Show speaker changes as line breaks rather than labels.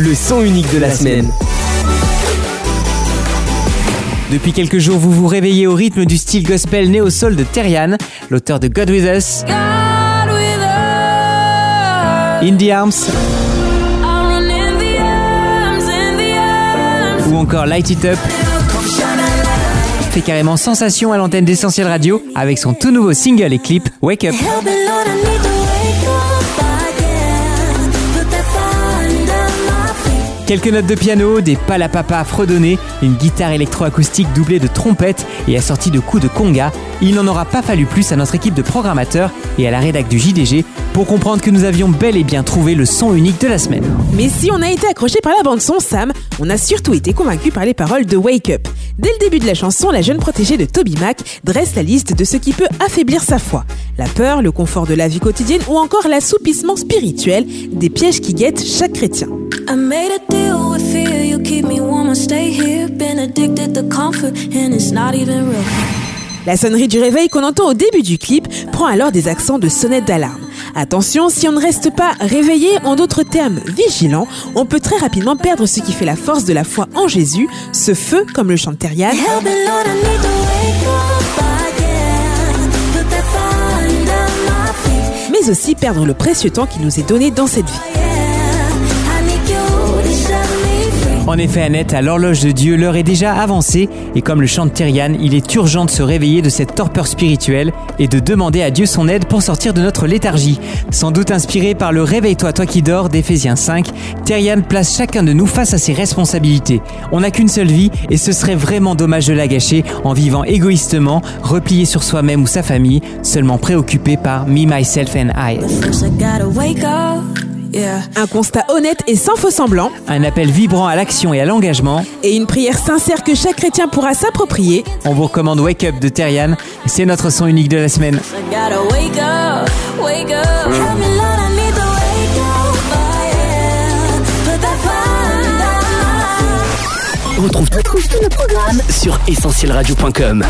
le son unique de la semaine. Depuis quelques jours, vous vous réveillez au rythme du style gospel néo-soul de Terrian, l'auteur de God With Us, In the Arms. Ou encore Light It Up. Fait carrément sensation à l'antenne d'Essentiel Radio avec son tout nouveau single et clip Wake Up. Quelques notes de piano, des palapapas fredonnés, une guitare électroacoustique doublée de trompettes et assortie de coups de conga, il n'en aura pas fallu plus à notre équipe de programmateurs et à la rédac du JDG pour comprendre que nous avions bel et bien trouvé le son unique de la semaine.
Mais si on a été accroché par la bande son Sam, on a surtout été convaincu par les paroles de Wake Up. Dès le début de la chanson, la jeune protégée de Toby Mac dresse la liste de ce qui peut affaiblir sa foi. La peur, le confort de la vie quotidienne ou encore l'assoupissement spirituel, des pièges qui guettent chaque chrétien. La sonnerie du réveil qu'on entend au début du clip prend alors des accents de sonnette d'alarme. Attention, si on ne reste pas réveillé, en d'autres termes vigilant, on peut très rapidement perdre ce qui fait la force de la foi en Jésus, ce feu, comme le chante Terrian, mais aussi perdre le précieux temps qui nous est donné dans cette vie.
En effet, Annette, à l'horloge de Dieu, l'heure est déjà avancée et comme le chante Tyrian, il est urgent de se réveiller de cette torpeur spirituelle et de demander à Dieu son aide pour sortir de notre léthargie. Sans doute inspiré par le Réveille-toi, toi qui dors d'Éphésiens 5, Tyrian place chacun de nous face à ses responsabilités. On n'a qu'une seule vie et ce serait vraiment dommage de la gâcher en vivant égoïstement, replié sur soi-même ou sa famille, seulement préoccupé par me, myself and I.
Un constat honnête et sans faux semblant.
Un appel vibrant à l'action et à l'engagement.
Et une prière sincère que chaque chrétien pourra s'approprier.
On vous recommande Wake Up de Terrian. C'est notre son unique de la semaine.
Retrouve tous nos programmes sur essentielradio.com.